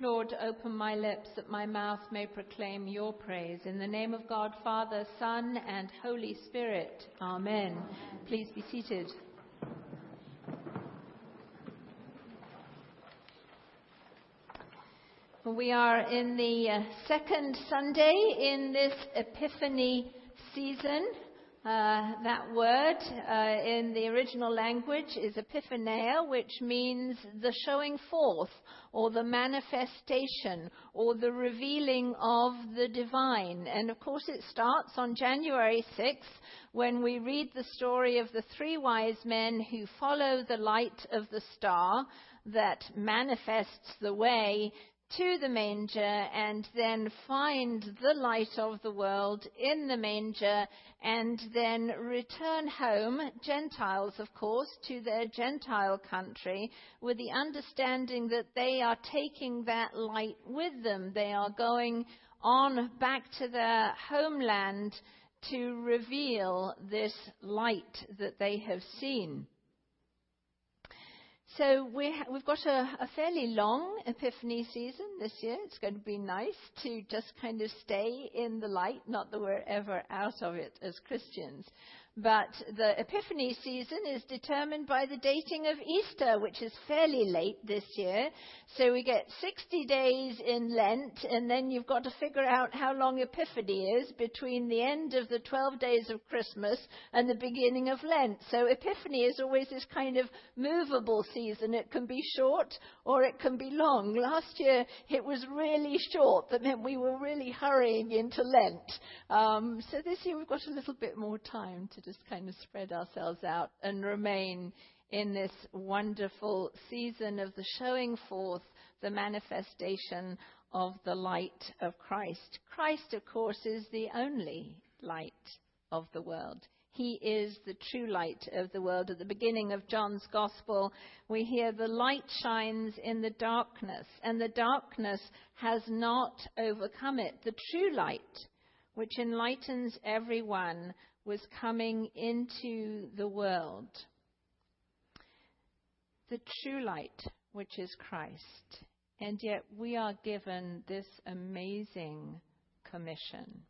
Lord, open my lips that my mouth may proclaim your praise. In the name of God, Father, Son, and Holy Spirit. Amen. Please be seated. We are in the uh, second Sunday in this Epiphany season. Uh, that word uh, in the original language is epiphaneia, which means the showing forth or the manifestation or the revealing of the divine. And of course, it starts on January 6th when we read the story of the three wise men who follow the light of the star that manifests the way to the manger and then find the light of the world in the manger and then return home, Gentiles of course, to their Gentile country with the understanding that they are taking that light with them. They are going on back to their homeland to reveal this light that they have seen. So we've got a, a, fairly long Epiphany season this year. It's going to be nice to just kind of stay in the light, not that we're ever out of it as Christians. But the Epiphany season is determined by the dating of Easter, which is fairly late this year. So we get 60 days in Lent, and then you've got to figure out how long Epiphany is between the end of the 12 days of Christmas and the beginning of Lent. So Epiphany is always this kind of movable season. It can be short or it can be long. Last year it was really short. That meant we were really hurrying into Lent. Um, so this year we've got a little bit more time to just kind of spread ourselves out and remain in this wonderful season of the showing forth, the manifestation of the light of Christ. Christ, of course, is the only light of the world. He is the true light of the world. At the beginning of John's Gospel, we hear the light shines in the darkness, and the darkness has not overcome it. The true light, which enlightens everyone, was coming into the world. The true light, which is Christ. And yet we are given this amazing commission.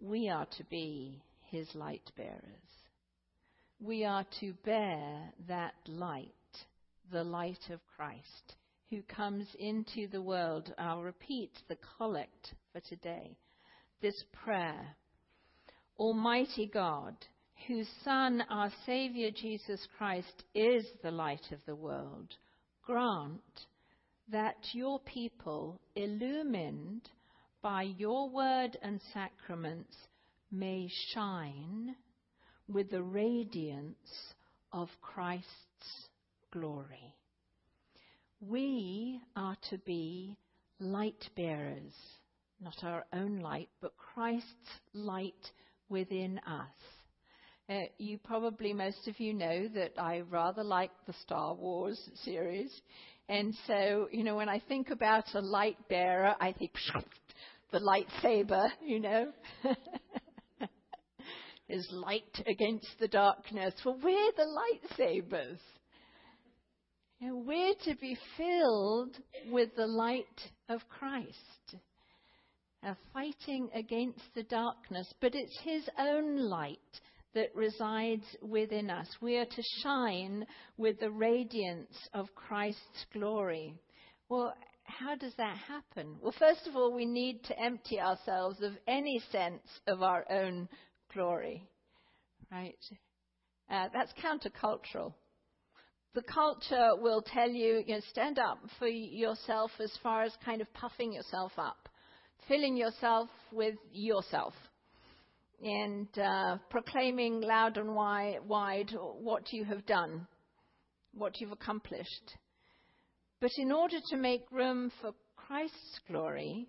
We are to be his light bearers. We are to bear that light, the light of Christ, who comes into the world. I'll repeat the collect for today. This prayer Almighty God, whose Son, our Saviour Jesus Christ, is the light of the world, grant that your people, illumined by your word and sacraments, may shine with the radiance of Christ's glory. We are to be light bearers, not our own light, but Christ's light within us. Uh, you probably, most of you know that I rather like the Star Wars series. And so, you know, when I think about a light bearer, I think the lightsaber, you know, is light against the darkness. Well, we're the lightsabers. Know, we're to be filled with the light of Christ uh, fighting against the darkness, but it's His own light that resides within us. We are to shine with the radiance of Christ's glory. Well, how does that happen? Well, first of all, we need to empty ourselves of any sense of our own glory, right? Uh, that's countercultural. The culture will tell you, you know, stand up for yourself as far as kind of puffing yourself up filling yourself with yourself and uh, proclaiming loud and wide, wide what you have done, what you've accomplished. But in order to make room for Christ's glory,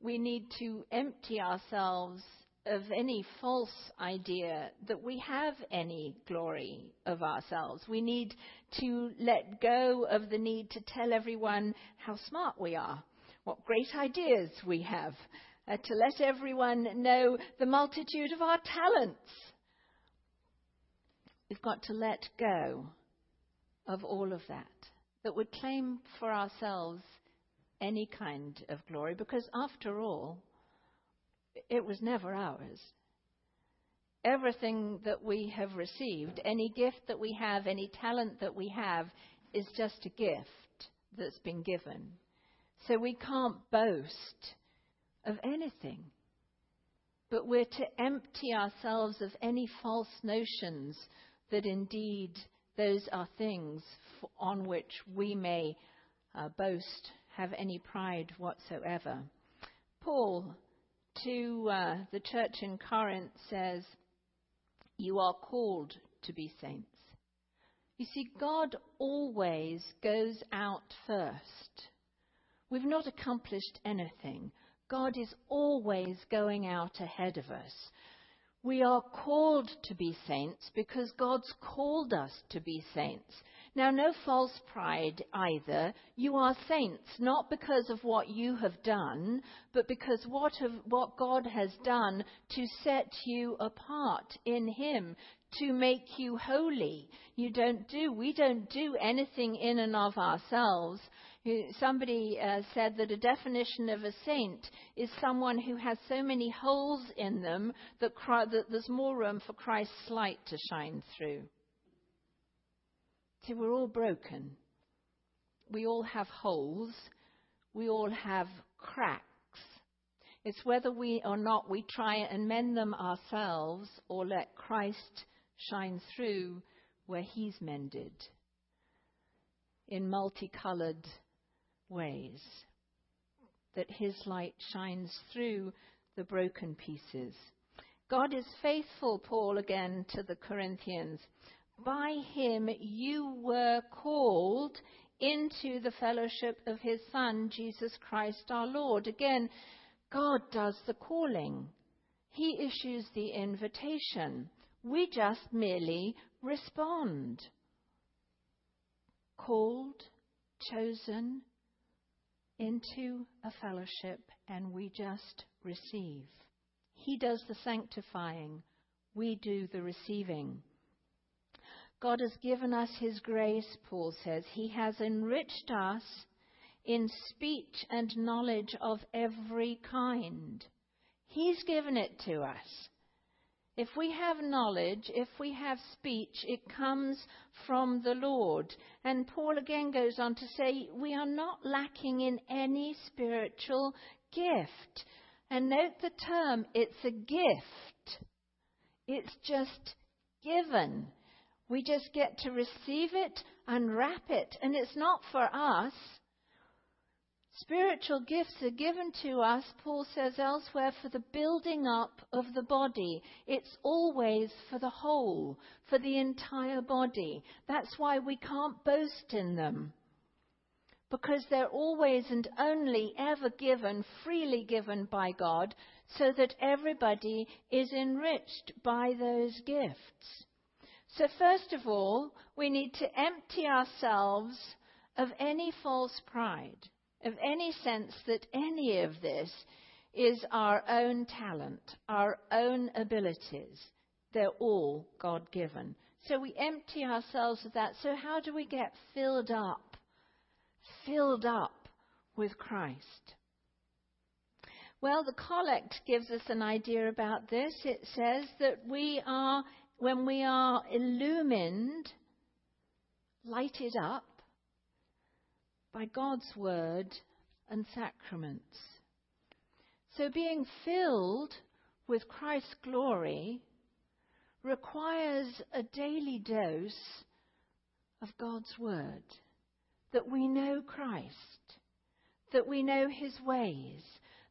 we need to empty ourselves of any false idea that we have any glory of ourselves. We need to let go of the need to tell everyone how smart we are what great ideas we have, uh, to let everyone know the multitude of our talents. We've got to let go of all of that that would claim for ourselves any kind of glory because, after all, it was never ours. Everything that we have received, any gift that we have, any talent that we have, is just a gift that's been given. So we can't boast of anything. But we're to empty ourselves of any false notions that indeed those are things on which we may uh, boast, have any pride whatsoever. Paul to uh, the church in Corinth says, You are called to be saints. You see, God always goes out first. We've not accomplished anything. God is always going out ahead of us. We are called to be saints because God's called us to be saints. Now, no false pride either. You are saints, not because of what you have done, but because what, have, what God has done to set you apart in Him, to make you holy. You don't do, we don't do anything in and of ourselves. Somebody uh, said that a definition of a saint is someone who has so many holes in them that, that there's more room for Christ's light to shine through. See, we're all broken. We all have holes. We all have cracks. It's whether we or not we try and mend them ourselves or let Christ shine through where He's mended in multicolored ways, that His light shines through the broken pieces. God is faithful, Paul again to the Corinthians. By Him you were called into the fellowship of His Son, Jesus Christ our Lord. Again, God does the calling. He issues the invitation. We just merely respond. Called, chosen, into a fellowship and we just receive. He does the sanctifying, we do the receiving. God has given us His grace, Paul says. He has enriched us in speech and knowledge of every kind. He's given it to us. If we have knowledge, if we have speech, it comes from the Lord. And Paul again goes on to say, we are not lacking in any spiritual gift. And note the term, it's a gift. It's just given. We just get to receive it, unwrap it, and it's not for us. Spiritual gifts are given to us, Paul says elsewhere, for the building up of the body. It's always for the whole, for the entire body. That's why we can't boast in them. Because they're always and only ever given, freely given by God, so that everybody is enriched by those gifts. So, first of all, we need to empty ourselves of any false pride of any sense that any of this is our own talent, our own abilities. They're all God given. So we empty ourselves of that. So, how do we get filled up? Filled up with Christ. Well, the collect gives us an idea about this. It says that we are, when we are illumined, lighted up, by God's word and sacraments. So being filled with Christ's glory requires a daily dose of God's word. That we know Christ, that we know his ways,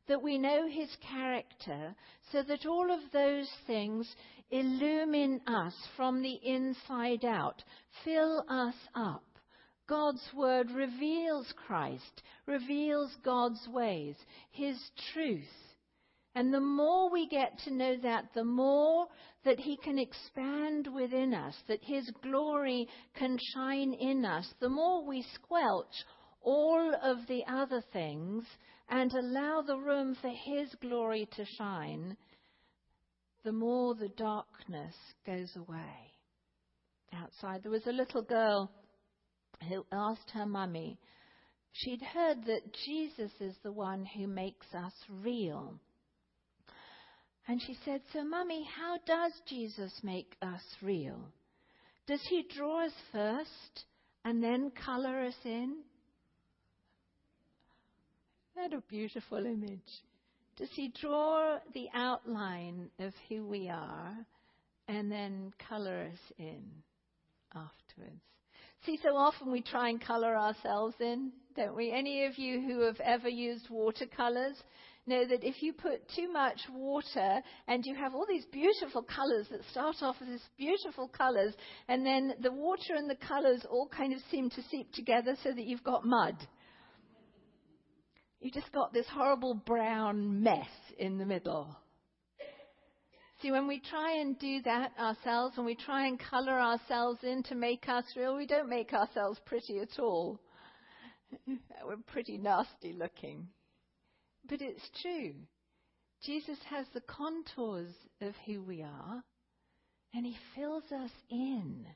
that we know his character, so that all of those things illumine us from the inside out, fill us up. God's word reveals Christ, reveals God's ways, His truth. And the more we get to know that, the more that He can expand within us, that His glory can shine in us, the more we squelch all of the other things and allow the room for His glory to shine, the more the darkness goes away. Outside, there was a little girl who asked her mummy She'd heard that Jesus is the one who makes us real. And she said, So, Mummy, how does Jesus make us real? Does he draw us first and then colour us in? What a beautiful image. Does he draw the outline of who we are and then colour us in afterwards? See, so often we try and colour ourselves in, don't we? Any of you who have ever used watercolours know that if you put too much water and you have all these beautiful colours that start off as these beautiful colours, and then the water and the colours all kind of seem to seep together so that you've got mud. You've just got this horrible brown mess in the middle. See, when we try and do that ourselves, when we try and colour ourselves in to make us real, we don't make ourselves pretty at all. We're pretty nasty looking. But it's true. Jesus has the contours of who we are, and he fills us in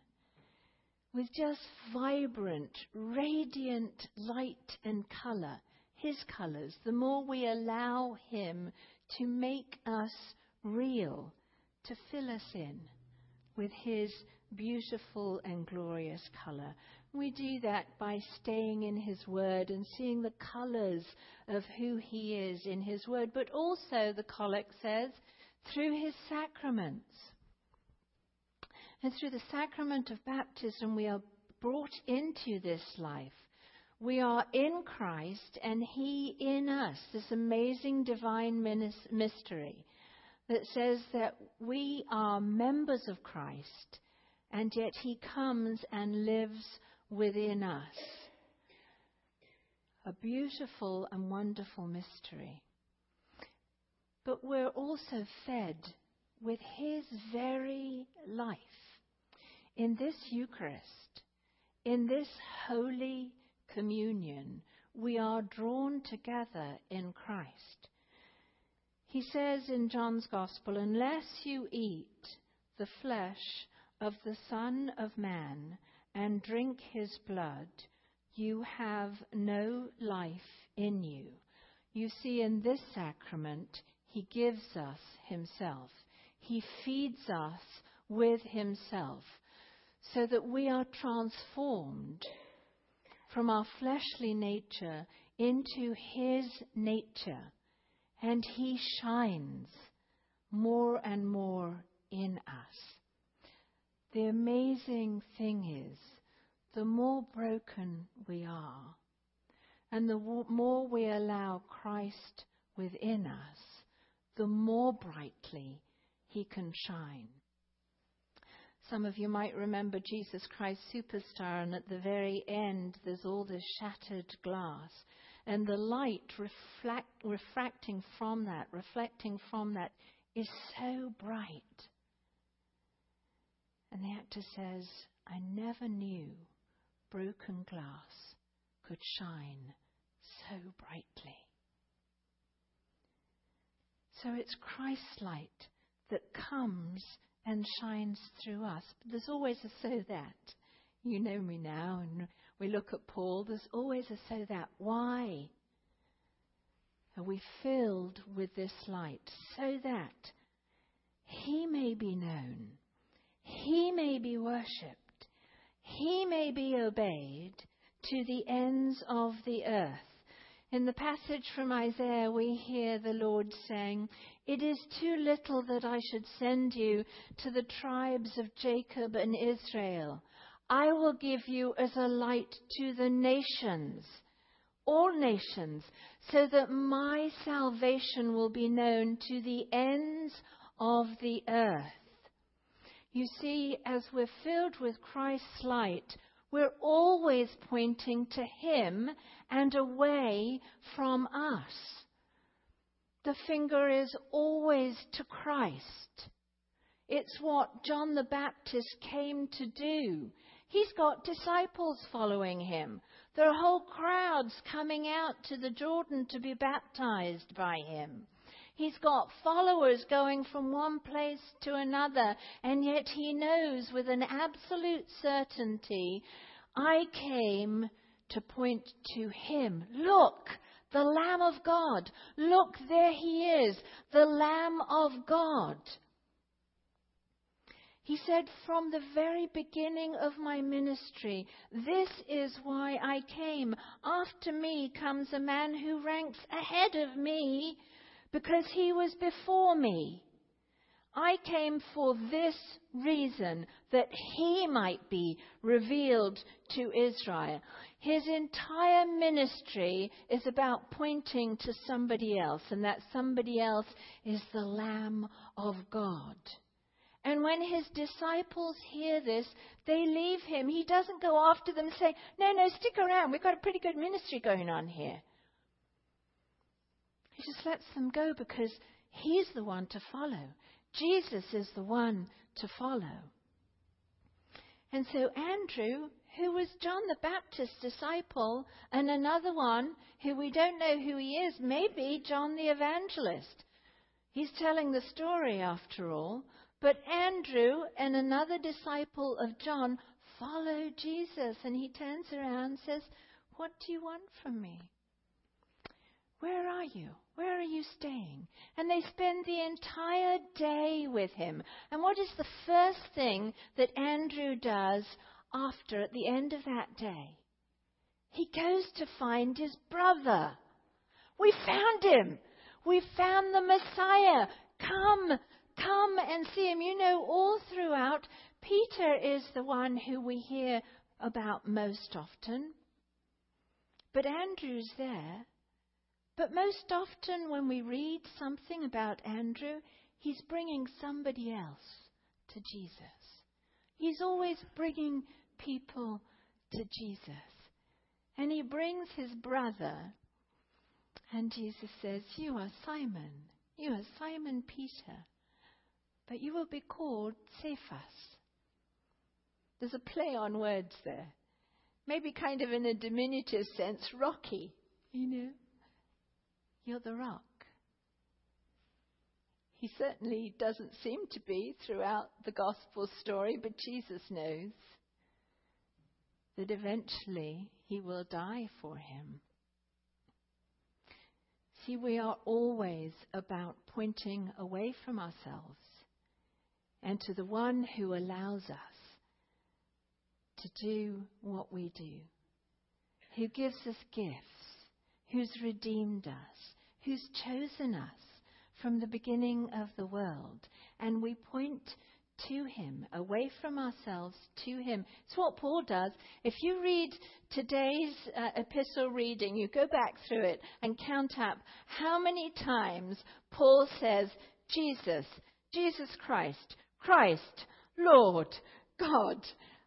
with just vibrant, radiant light and colour, his colours, the more we allow him to make us real, to fill us in with His beautiful and glorious color. We do that by staying in His Word and seeing the colors of who He is in His Word, but also, the collect says, through His sacraments. And through the sacrament of baptism, we are brought into this life. We are in Christ and He in us, this amazing divine mystery that says that we are members of Christ and yet he comes and lives within us. A beautiful and wonderful mystery. But we're also fed with his very life in this Eucharist, in this holy communion. We are drawn together in Christ. He says in John's Gospel, Unless you eat the flesh of the Son of Man and drink his blood, you have no life in you. You see, in this sacrament, he gives us himself. He feeds us with himself so that we are transformed from our fleshly nature into his nature and He shines more and more in us. The amazing thing is, the more broken we are, and the more we allow Christ within us, the more brightly He can shine. Some of you might remember Jesus Christ Superstar, and at the very end, there's all this shattered glass and the light reflect, refracting from that, reflecting from that, is so bright. And the actor says, I never knew broken glass could shine so brightly. So it's Christ's light that comes and shines through us. But there's always a so that. You know me now, and we look at Paul, there's always a so that. Why? Are we filled with this light so that he may be known, he may be worshipped, he may be obeyed to the ends of the earth. In the passage from Isaiah, we hear the Lord saying, It is too little that I should send you to the tribes of Jacob and Israel. I will give you as a light to the nations, all nations, so that my salvation will be known to the ends of the earth. You see, as we're filled with Christ's light, we're always pointing to Him and away from us. The finger is always to Christ. It's what John the Baptist came to do. He's got disciples following him. There are whole crowds coming out to the Jordan to be baptized by him. He's got followers going from one place to another, and yet he knows with an absolute certainty, I came to point to him. Look, the Lamb of God. Look, there he is, the Lamb of God. He said, From the very beginning of my ministry, this is why I came. After me comes a man who ranks ahead of me because he was before me. I came for this reason, that he might be revealed to Israel. His entire ministry is about pointing to somebody else, and that somebody else is the Lamb of God. And when his disciples hear this, they leave him. He doesn't go after them saying, No, no, stick around. We've got a pretty good ministry going on here. He just lets them go because he's the one to follow. Jesus is the one to follow. And so Andrew, who was John the Baptist's disciple, and another one who we don't know who he is, maybe John the Evangelist. He's telling the story after all. But Andrew and another disciple of John follow Jesus, and he turns around and says, What do you want from me? Where are you? Where are you staying? And they spend the entire day with him. And what is the first thing that Andrew does after, at the end of that day? He goes to find his brother. We found him. We found the Messiah. Come, come and see him. You know, all throughout, Peter is the one who we hear about most often. But Andrew's there. But most often, when we read something about Andrew, he's bringing somebody else to Jesus. He's always bringing people to Jesus. And he brings his brother, and Jesus says, You are Simon. You are Simon Peter. But you will be called Cephas. There's a play on words there. Maybe kind of in a diminutive sense, rocky, you know. You're the rock. He certainly doesn't seem to be throughout the gospel story, but Jesus knows that eventually he will die for him. See, we are always about pointing away from ourselves and to the one who allows us to do what we do, who gives us gifts, who's redeemed us, who's chosen us from the beginning of the world. And we point to him, away from ourselves to him. It's what Paul does. If you read today's uh, epistle reading, you go back through it and count up how many times Paul says, Jesus, Jesus Christ, Christ, Lord, God.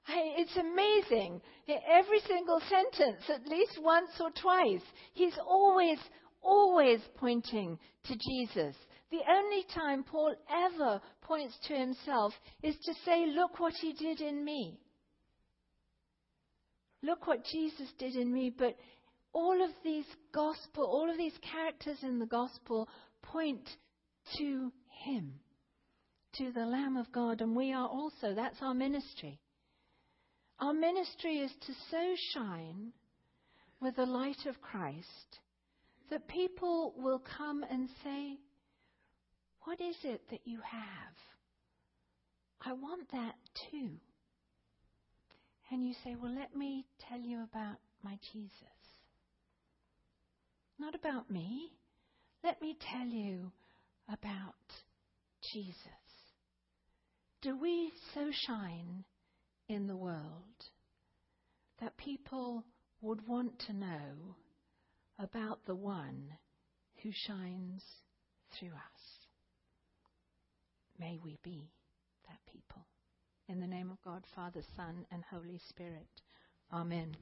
It's amazing. Every single sentence, at least once or twice, he's always, always pointing to Jesus. The only time Paul ever points to himself is to say, Look what he did in me. Look what Jesus did in me. But all of these gospel, all of these characters in the gospel point to him, to the Lamb of God. And we are also, that's our ministry. Our ministry is to so shine with the light of Christ that people will come and say, What is it that you have? I want that too. And you say, Well, let me tell you about my Jesus. Not about me. Let me tell you about Jesus. Do we so shine in the world that people would want to know about the one who shines through us. May we be that people. In the name of God, Father, Son, and Holy Spirit. Amen.